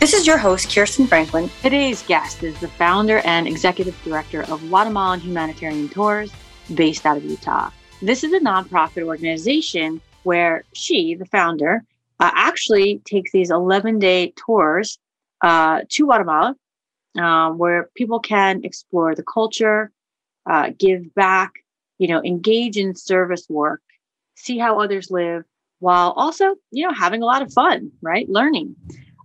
This is your host, Kirsten Franklin. Today's guest is the founder and executive director of Guatemalan Humanitarian Tours, based out of Utah. This is a nonprofit organization where she, the founder, uh, actually takes these 11 day tours uh, to Guatemala, uh, where people can explore the culture, uh, give back, you know, engage in service work, see how others live, while also, you know, having a lot of fun, right? Learning.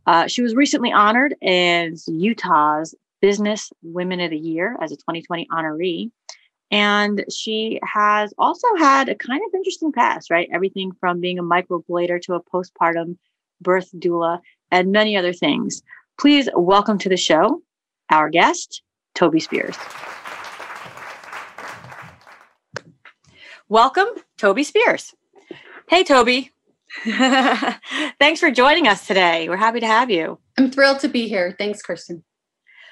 Uh, she was recently honored as Utah's Business Women of the Year as a 2020 honoree. And she has also had a kind of interesting past, right? Everything from being a microblader to a postpartum birth doula and many other things. Please welcome to the show our guest, Tobie Spears. Welcome, Tobie Spears. Hey, Tobie. Thanks for joining us today. We're happy to have you. I'm thrilled to be here. Thanks, Kirsten.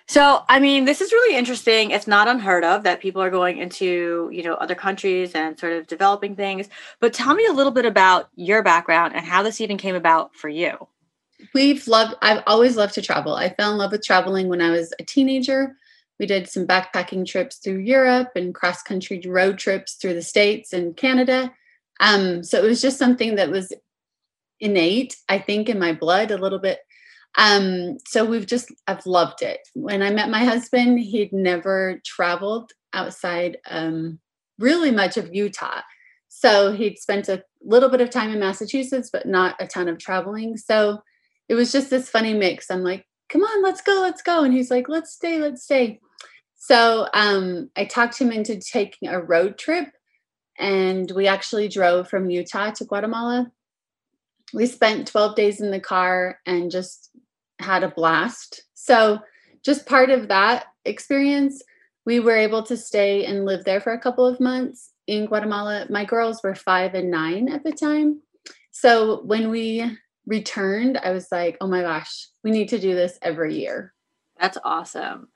So, I mean, this is really interesting. It's not unheard of that people are going into, you know, other countries and sort of developing things. But tell me a little bit about your background and how this even came about for you. We've loved I've always loved to travel. I fell in love with traveling when I was a teenager. We did some backpacking trips through Europe and cross country road trips through the states and Canada. Um, so it was just something that was innate, I think, in my blood a little bit. Um, so we've just, I've loved it. When I met my husband, he'd never traveled outside um, really much of Utah. So he'd spent a little bit of time in Massachusetts, but not a ton of traveling. So it was just this funny mix. I'm like, come on, let's go, let's go. And he's like, let's stay, let's stay. So um, I talked him into taking a road trip, and we actually drove from Utah to Guatemala we spent 12 days in the car and just had a blast. So, just part of that experience, we were able to stay and live there for a couple of months in Guatemala. My girls were five and nine at the time. So, when we returned, I was like, oh my gosh, we need to do this every year. That's awesome.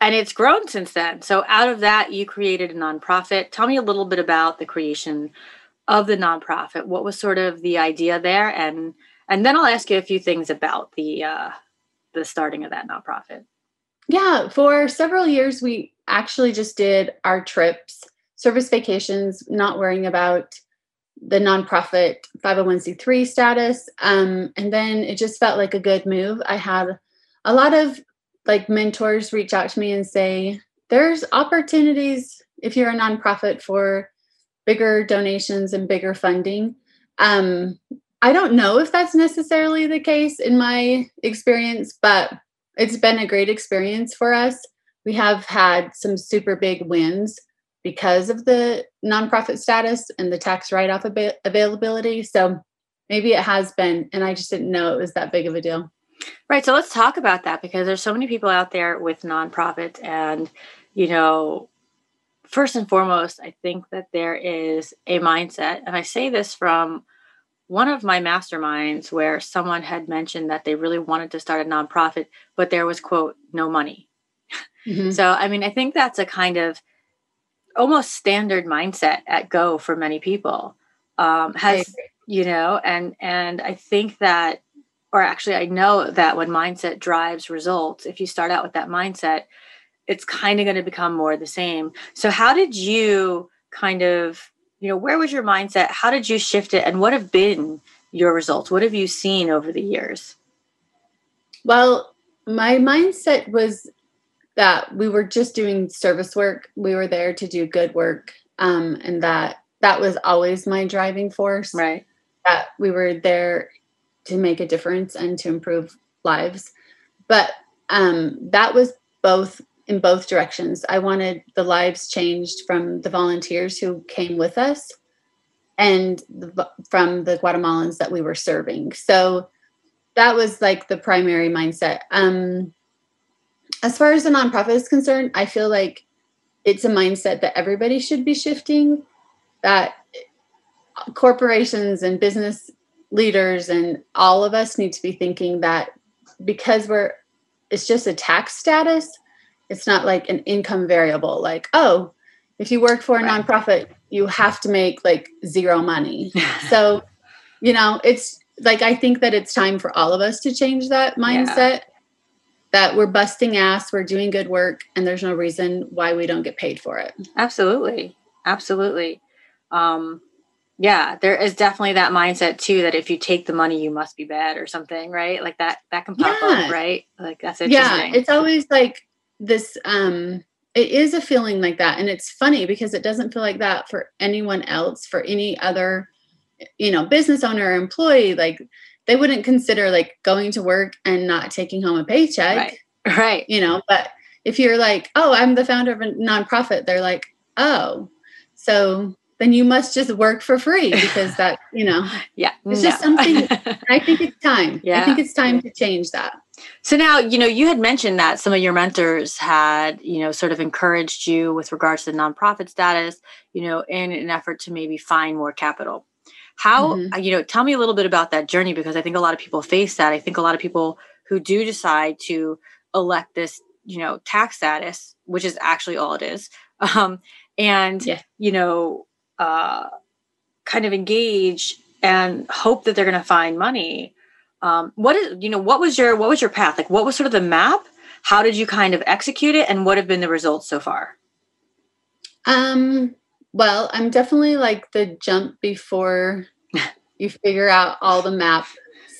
And it's grown since then. So, out of that, you created a nonprofit. Tell me a little bit about the creation of the nonprofit. What was sort of the idea there, and and then I'll ask you a few things about the uh, the starting of that nonprofit. Yeah, for several years we actually just did our trips, service vacations, not worrying about the nonprofit 501c3 status. Um, and then it just felt like a good move. I had a lot of like mentors reach out to me and say, there's opportunities if you're a nonprofit for bigger donations and bigger funding. Um, I don't know if that's necessarily the case in my experience, but it's been a great experience for us. We have had some super big wins because of the nonprofit status and the tax write off ab- availability. So maybe it has been, and I just didn't know it was that big of a deal. Right. So let's talk about that because there's so many people out there with nonprofits and, you know, first and foremost, I think that there is a mindset, and I say this from one of my masterminds where someone had mentioned that they really wanted to start a nonprofit, but there was, quote, no money. Mm-hmm. So, I mean, I think that's a kind of almost standard mindset at Go for many people. Um, has, you know, and, and I think that, or actually, I know that when mindset drives results, if you start out with that mindset, it's kind of going to become more the same. So, how did you kind of, you know, where was your mindset? How did you shift it? And what have been your results? What have you seen over the years? Well, my mindset was that we were just doing service work. We were there to do good work. Um, and that that was always my driving force. Right. That we were there to make a difference and to improve lives. But um, that was both in both directions. I wanted the lives changed from the volunteers who came with us and the, from the Guatemalans that we were serving. So that was like the primary mindset. Um, as far as the nonprofit is concerned, I feel like it's a mindset that everybody should be shifting that corporations and business leaders and all of us need to be thinking that because we're it's just a tax status it's not like an income variable like oh if you work for a right. nonprofit you have to make like zero money. So you know it's like i think that it's time for all of us to change that mindset yeah. that we're busting ass we're doing good work and there's no reason why we don't get paid for it. Absolutely. Absolutely. Um yeah there is definitely that mindset too that if you take the money you must be bad or something right? Like that that can pop yeah. up right? Like that's interesting. yeah it's always like this um it is a feeling like that. And it's funny because it doesn't feel like that for anyone else for any other you know business owner or employee like they wouldn't consider like going to work and not taking home a paycheck right. Right. you know but if you're like oh i'm the founder of a nonprofit they're like oh so then you must just work for free because that you know yeah. it's no. just something i think it's time. Yeah i think it's time to change that so now, you know, you had mentioned that some of your mentors had, you know, sort of encouraged you with regards to the nonprofit status, you know, in an effort to maybe find more capital. How, mm-hmm. you know, tell me a little bit about that journey because I think a lot of people face that. I think a lot of people who do decide to elect this, you know, tax status, which is actually all it is, um, and, yeah. you know, uh, kind of engage and hope that they're going to find money um, what is you know what was your what was your path? Like what was sort of the map? How did you kind of execute it and what have been the results so far? Um well i'm definitely like the jump before you figure out all the map.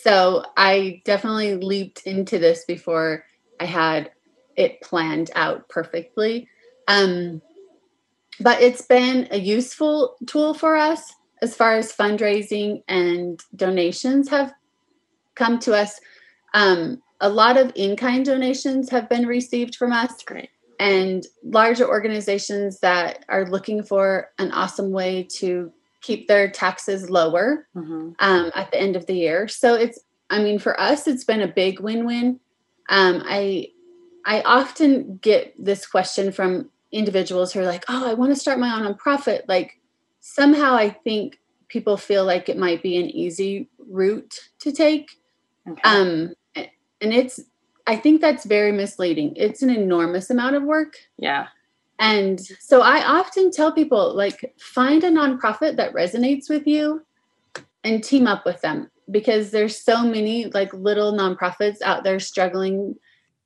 So i definitely leaped into this before i had it planned out perfectly. Um but it's been a useful tool for us as far as fundraising and donations have come to us. Um, a lot of in-kind donations have been received from us. Great. And larger organizations that are looking for an awesome way to keep their taxes lower mm-hmm. um, at the end of the year. So it's, I mean, for us, it's been a big win-win. Um, I, I often get this question from individuals who are like, "Oh, I want to start my own nonprofit." Like somehow, I think people feel like it might be an easy route to take Okay. Um, and it's, I think that's very misleading. It's an enormous amount of work. Yeah. And so I often tell people like find a nonprofit that resonates with you and team up with them because there's so many like little nonprofits out there struggling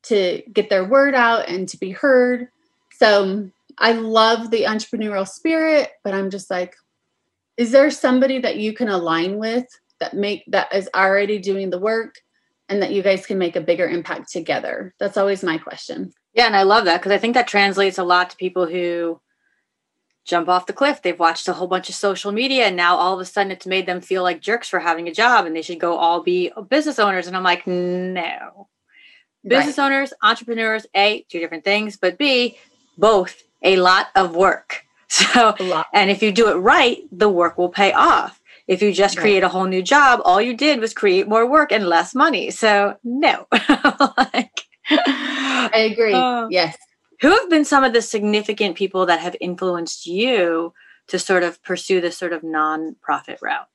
to get their word out and to be heard. So I love the entrepreneurial spirit, but I'm just like, is there somebody that you can align with that make that is already doing the work and that you guys can make a bigger impact together. That's always my question. Yeah and i love that because i think that translates a lot to people who jump off the cliff. They've watched a whole bunch of social media and now all of a sudden it's made them feel like jerks for having a job and they should go all be business owners. And i'm like no. Business right. owners entrepreneurs a two different things but b both a lot of work. So and if you do it right the work will pay off if you just create a whole new job, all you did was create more work and less money. So no. like, I agree. Uh, yes. Who have been some of the significant people that have influenced you to sort of pursue this sort of nonprofit route?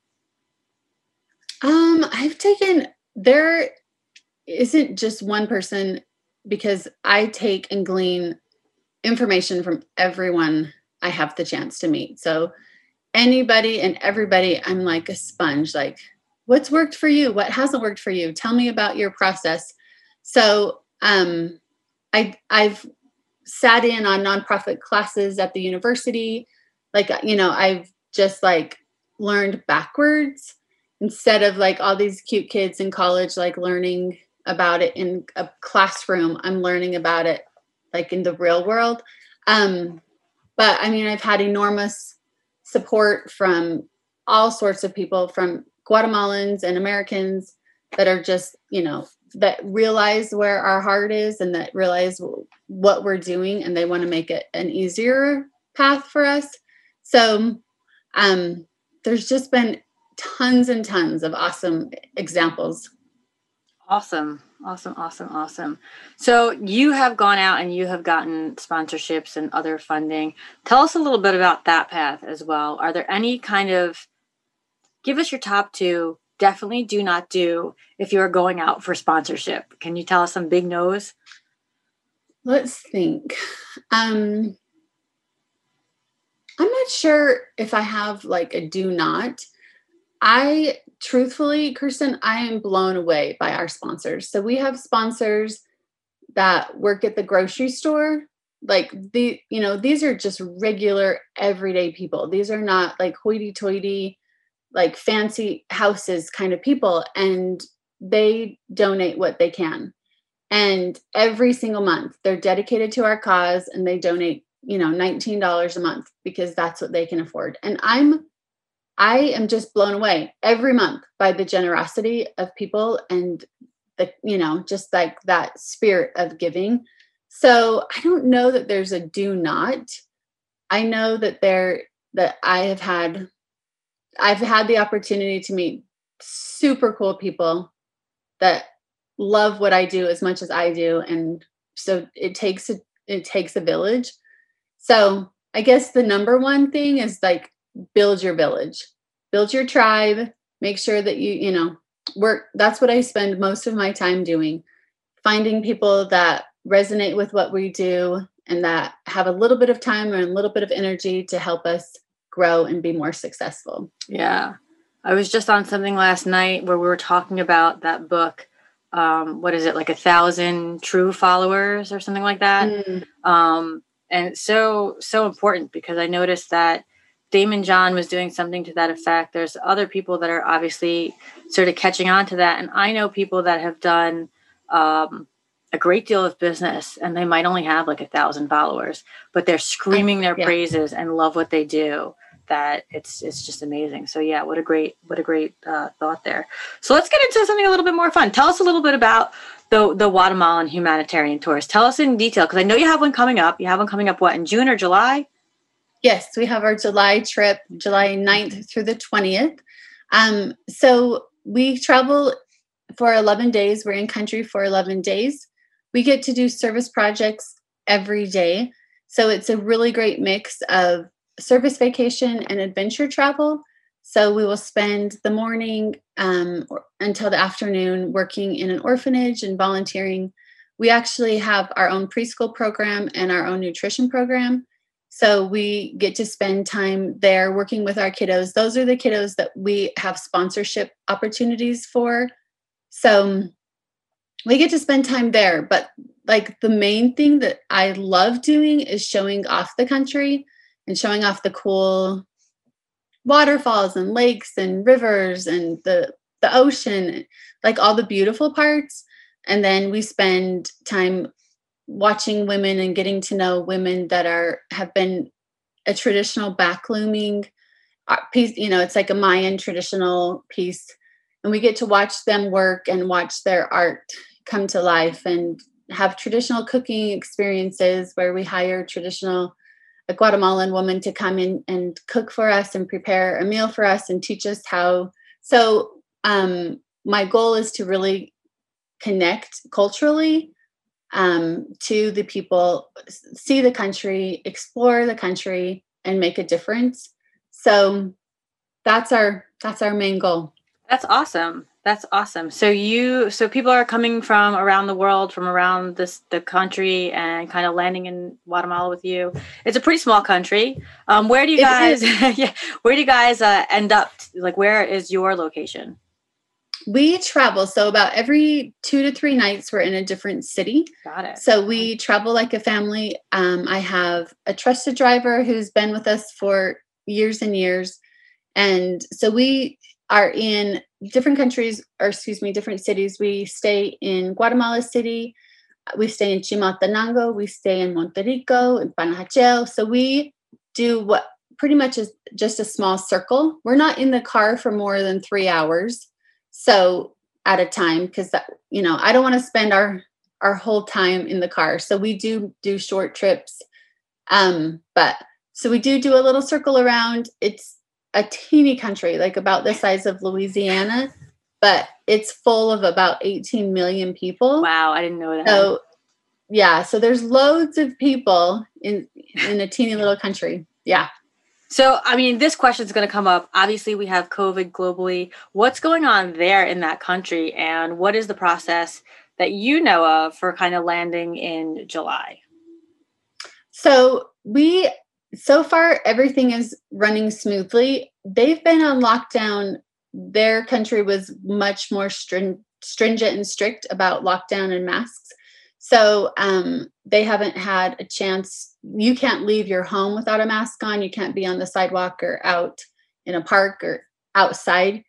Um, I've taken there isn't just one person because I take and glean information from everyone I have the chance to meet. So anybody and everybody, I'm like a sponge, like, what's worked for you? What hasn't worked for you? Tell me about your process. So um, I I've sat in on nonprofit classes at the university. Like, you know, I've just like learned backwards instead of like all these cute kids in college, like learning about it in a classroom. I'm learning about it like in the real world. Um, but I mean, I've had enormous support from all sorts of people from Guatemalans and Americans that are just, you know, that realize where our heart is and that realize what we're doing and they want to make it an easier path for us. So um, there's just been tons and tons of awesome examples. Awesome. Awesome. Awesome. Awesome. So you have gone out and you have gotten sponsorships and other funding. Tell us a little bit about that path as well. Are there any kind of, give us your top two, definitely do not do if you're going out for sponsorship? Can you tell us some big no's? Let's think. Um, I'm not sure if I have like a do not. I truthfully, Kirsten, I am blown away by our sponsors. So we have sponsors that work at the grocery store. Like the, you know, these are just regular everyday people. These are not like hoity toity, like fancy houses kind of people. And they donate what they can. And every single month they're dedicated to our cause and they donate, you know, $19 a month because that's what they can afford. And I'm I am just blown away every month by the generosity of people and the, you know, just like that spirit of giving. So I don't know that there's a do not. I know that there that I have had I've had the opportunity to meet super cool people that love what I do as much as I do and so it takes a, it takes a village. So I guess the number one thing is like build your village. Build your tribe. Make sure that you you know work. That's what i spend most of my time doing finding people that resonate with what we do and that have a little bit of time and a little bit of energy to help us grow and be more successful. Yeah. I was just on something last night where we were talking about that book um, what is it like a thousand true followers or something like that? Mm. um, and so so important because i noticed that Daymond John was doing something to that effect. There's other people that are obviously sort of catching on to that. And I know people that have done um, a great deal of business and they might only have like a thousand followers, but they're screaming their yeah. praises and love what they do. That it's it's just amazing. So yeah, what a great what a great uh, thought there. So let's get into something a little bit more fun. Tell us a little bit about the the Guatemalan humanitarian tours. Tell us in detail because I know you have one coming up. You have one coming up what in June or July? Yes, we have our July trip, July 9th through the 20th. Um, so we travel for 11 days. We're in country for 11 days. We get to do service projects every day. So it's a really great mix of service vacation and adventure travel. So we will spend the morning um, until the afternoon working in an orphanage and volunteering. We actually have our own preschool program and our own nutrition program. So we get to spend time there working with our kiddos. Those are the kiddos that we have sponsorship opportunities for. So um, we get to spend time there. But like the main thing that I love doing is showing off the country and showing off the cool waterfalls and lakes and rivers and the the ocean, like all the beautiful parts. And then we spend time watching women and getting to know women that are have been a traditional backlooming uh, piece you know it's like a mayan traditional piece. And we get to watch them work and watch their art come to life and have traditional cooking experiences where we hire traditional a guatemalan woman to come in and cook for us and prepare a meal for us and teach us how. So um, my goal is to really connect culturally um, to the people, see the country, explore the country, and make a difference. So that's our that's our main goal. That's awesome. That's awesome. So you so people are coming from around the world, from around this the country, and kind of landing in Guatemala with you. It's a pretty small country. Um, where do you guys? yeah, where do you guys uh, end up? Like, where is your location? We travel so about every two to three nights we're in a different city. Got it. So we travel like a family. Um, i have a trusted driver who's been with us for years and years. And so we are in different countries or excuse me different cities. We stay in guatemala city. We stay in chimaltenango. We stay in monterrico in panajachel. So we do what pretty much is just a small circle. We're not in the car for more than three hours so at a time because you know i don't want to spend our our whole time in the car so we do do short trips um but so we do do a little circle around it's a teeny country like about the size of louisiana but it's full of about 18 million people. Wow, I didn't know that. So yeah, so there's loads of people in in a teeny little country. Yeah. So, I mean, this question is going to come up. Obviously, we have COVID globally. What's going on there in that country, and what is the process that you know of for kind of landing in July? So, we so far everything is running smoothly. They've been on lockdown. Their country was much more stringent and strict about lockdown and masks. So um, they haven't had a chance. You can't leave your home without a mask on. You can't be on the sidewalk or out in a park or outside.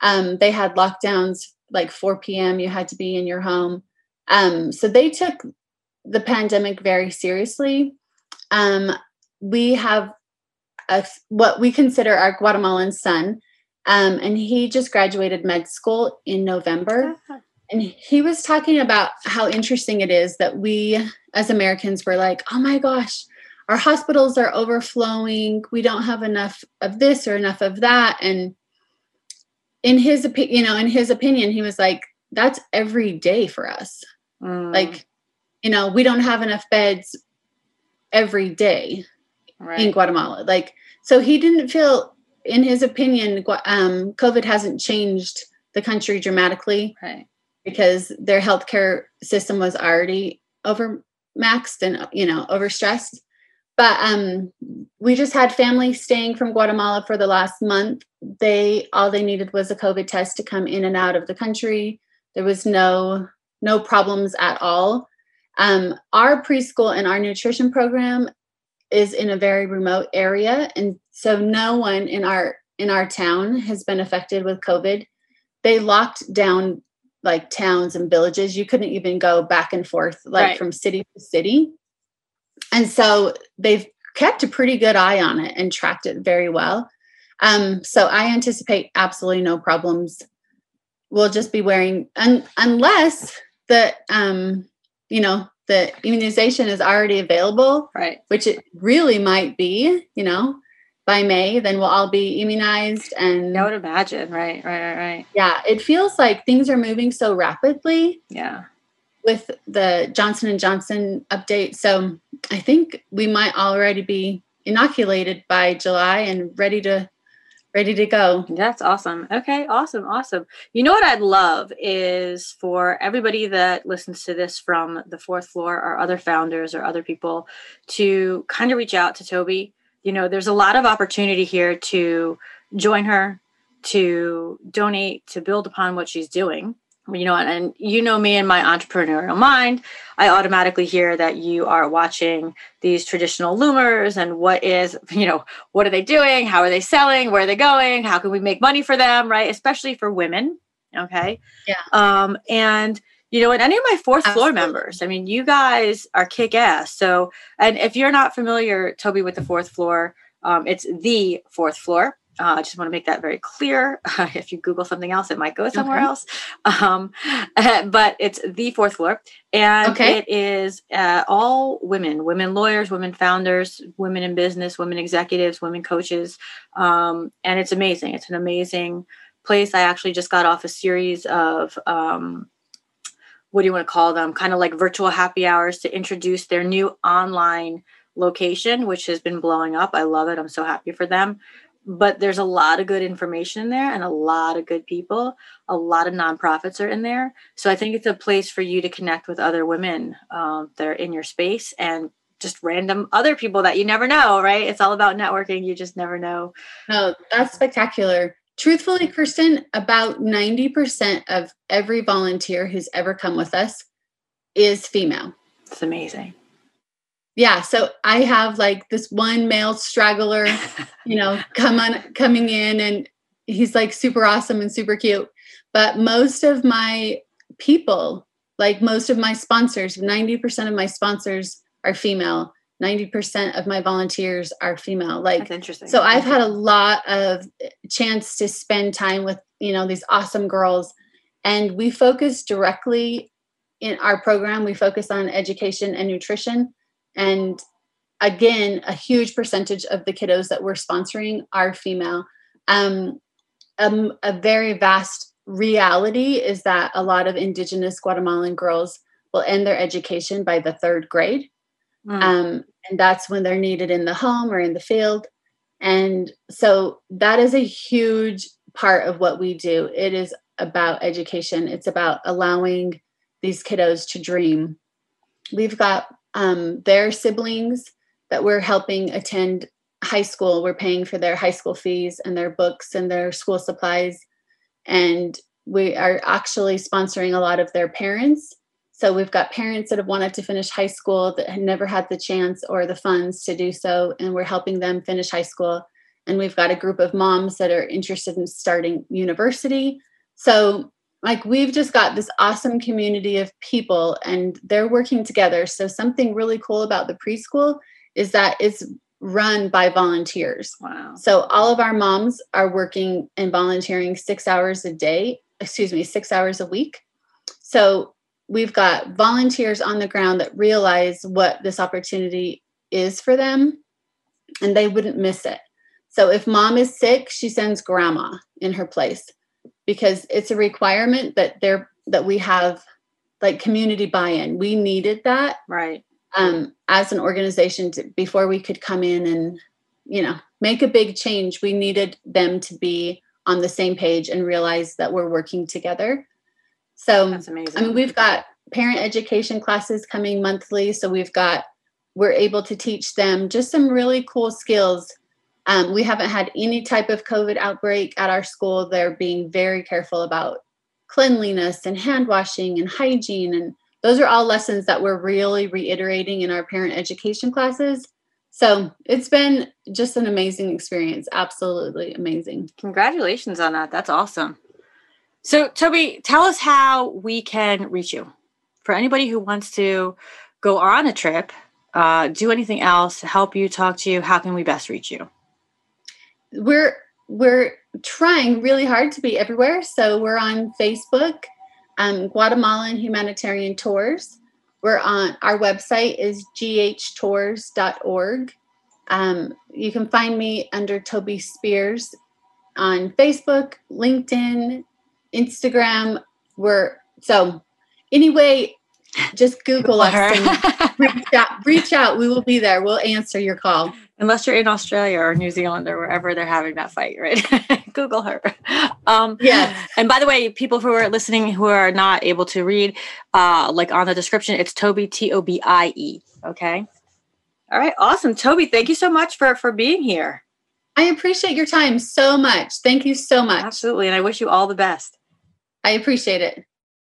Um, they had lockdowns like 4 p.m. You had to be in your home. Um, so they took the pandemic very seriously. Um, we have a, what we consider our Guatemalan son, um, and he just graduated med school in November. And he was talking about how interesting it is that we as Americans were like, oh my gosh, our hospitals are overflowing. We don't have enough of this or enough of that. And in his opinion, you know, in his opinion, he was like, that's every day for us. Mm. Like, you know, we don't have enough beds every day right. in Guatemala. Like, so he didn't feel, in his opinion, um, COVID hasn't changed the country dramatically. Right because their healthcare system was already overmaxed and you know overstressed. But um we just had family staying from guatemala for the last month. They all they needed was a covid test to come in and out of the country. There was no no problems at all. Um, our preschool and our nutrition program is in a very remote area and so no one in our in our town has been affected with covid. They locked down like towns and villages. You couldn't even go back and forth like right. from city to city. And so they've kept a pretty good eye on it and tracked it very well. Um, so I anticipate absolutely no problems. We'll just be wearing un- unless the um, you know the immunization is already available, right? Which it really might be, you know by May, then we'll all be immunized. And I would imagine, right, right, right, right. Yeah, it feels like things are moving so rapidly. Yeah. With the Johnson and Johnson update, so I think we might already be inoculated by July and ready to ready to go. That's awesome. Okay, awesome, awesome. You know what I'd love is for everybody that listens to this from the fourth floor or other founders or other people to kind of reach out to Tobie you know, there's a lot of opportunity here to join her, to donate, to build upon what she's doing. You know, and you know me and my entrepreneurial mind, I automatically hear that you are watching these traditional loomers and what is, you know, what are they doing? How are they selling? Where are they going? How can we make money for them? Right. Especially for women. Okay. Yeah. Um, and you know, and any of my fourth Absolutely. floor members. I mean, you guys are kick ass. So, and if you're not familiar, Tobie, with the fourth floor, um, it's the fourth floor. Uh, I just want to make that very clear. Uh, if you Google something else, it might go somewhere okay. else. Um, but it's the fourth floor, and okay. it is uh, all women: women lawyers, women founders, women in business, women executives, women coaches, um, and it's amazing. It's an amazing place. I actually just got off a series of um, what do you want to call them? Kind of like virtual happy hours to introduce their new online location, which has been blowing up. I love it. I'm so happy for them. But there's a lot of good information in there and a lot of good people. A lot of nonprofits are in there. So I think it's a place for you to connect with other women um, that are in your space and just random other people that you never know, right? It's all about networking. You just never know. No, that's spectacular. Truthfully, Kirsten, about 90% of every volunteer who's ever come with us is female. It's amazing. Yeah, so I have like this one male straggler, you know, come on coming in and he's like super awesome and super cute. But most of my people, like most of my sponsors, 90% of my sponsors are female. 90% of my volunteers are female like That's interesting so i've had a lot of chance to spend time with you know these awesome girls and we focus directly in our program we focus on education and nutrition and again a huge percentage of the kiddos that we're sponsoring are female um, um, a very vast reality is that a lot of indigenous Guatemalan girls will end their education by the third grade. Mm. Um, and that's when they're needed in the home or in the field. And so that is a huge part of what we do. It is about education, it's about allowing these kiddos to dream. We've got um, their siblings that we're helping attend high school. We're paying for their high school fees and their books and their school supplies. And we are actually sponsoring a lot of their parents. So we've got parents that have wanted to finish high school that had never had the chance or the funds to do so. And we're helping them finish high school. And we've got a group of moms that are interested in starting university. So like we've just got this awesome community of people and they're working together so something really cool about the preschool is that it's run by volunteers wow so all of our moms are working and volunteering six hours a day excuse me six hours a week so we've got volunteers on the ground that realize what this opportunity is for them and they wouldn't miss it so if mom is sick she sends grandma in her place because it's a requirement that there that we have like community buy-in. We needed that right um, as an organization to, before we could come in and you know make a big change. We needed them to be on the same page and realize that we're working together. So that's amazing. I mean, we've got parent education classes coming monthly, so we've got we're able to teach them just some really cool skills um, we haven't had any type of COVID outbreak at our school. They're being very careful about cleanliness and hand washing and hygiene. And those are all lessons that we're really reiterating in our parent education classes. So it's been just an amazing experience. Absolutely amazing. Congratulations on that. That's awesome. So, Tobie, tell us how we can reach you. For anybody who wants to go on a trip, uh, do anything else, help you, talk to you, how can we best reach you? we're we're trying really hard to be everywhere. So we're on Facebook, um, Guatemalan Humanitarian Tours. We're on our website is ghtours.org. Um, you can find me under Tobie Spears on Facebook, LinkedIn, Instagram. We're so anyway, just Google us reach out, reach out. We will be there. We'll answer your call unless you're in Australia or New Zealand or wherever they're having that fight, right? Google her. Um, yeah. And by the way, people who are listening who are not able to read, uh, like on the description, it's Tobie T O B I E. Okay. All right. Awesome, Tobie. Thank you so much for for being here. I appreciate your time so much. Thank you so much. Absolutely, and I wish you all the best. I appreciate it.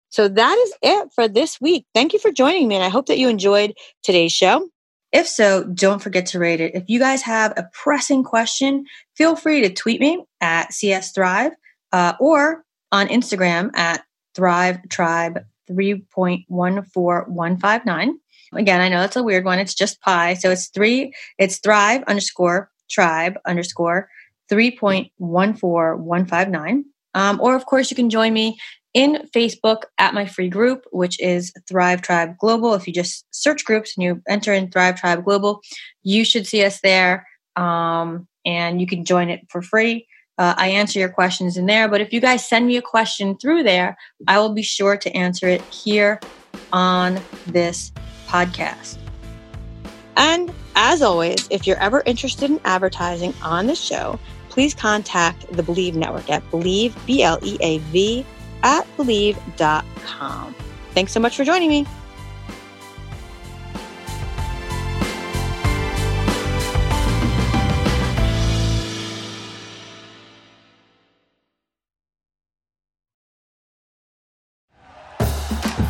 So that is it for this week. Thank you for joining me, and I hope that you enjoyed today's show. If so, don't forget to rate it. If you guys have a pressing question, feel free to tweet me at CS Thrive uh, or on Instagram at Thrive Tribe 3.14159. Again, I know that's a weird one. It's just pi. So it's three, it's Thrive underscore tribe underscore 3.14159. Um, or, of course, you can join me in Facebook at my free group, which is Thrive Tribe Global. If you just search groups and you enter in Thrive Tribe Global, you should see us there um, and you can join it for free. Uh, I answer your questions in there, but if you guys send me a question through there, I will be sure to answer it here on this podcast. And as always, if you're ever interested in advertising on the show, please contact the Bleav Network at bleav, B L E A V at bleav.com. Thanks so much for joining me.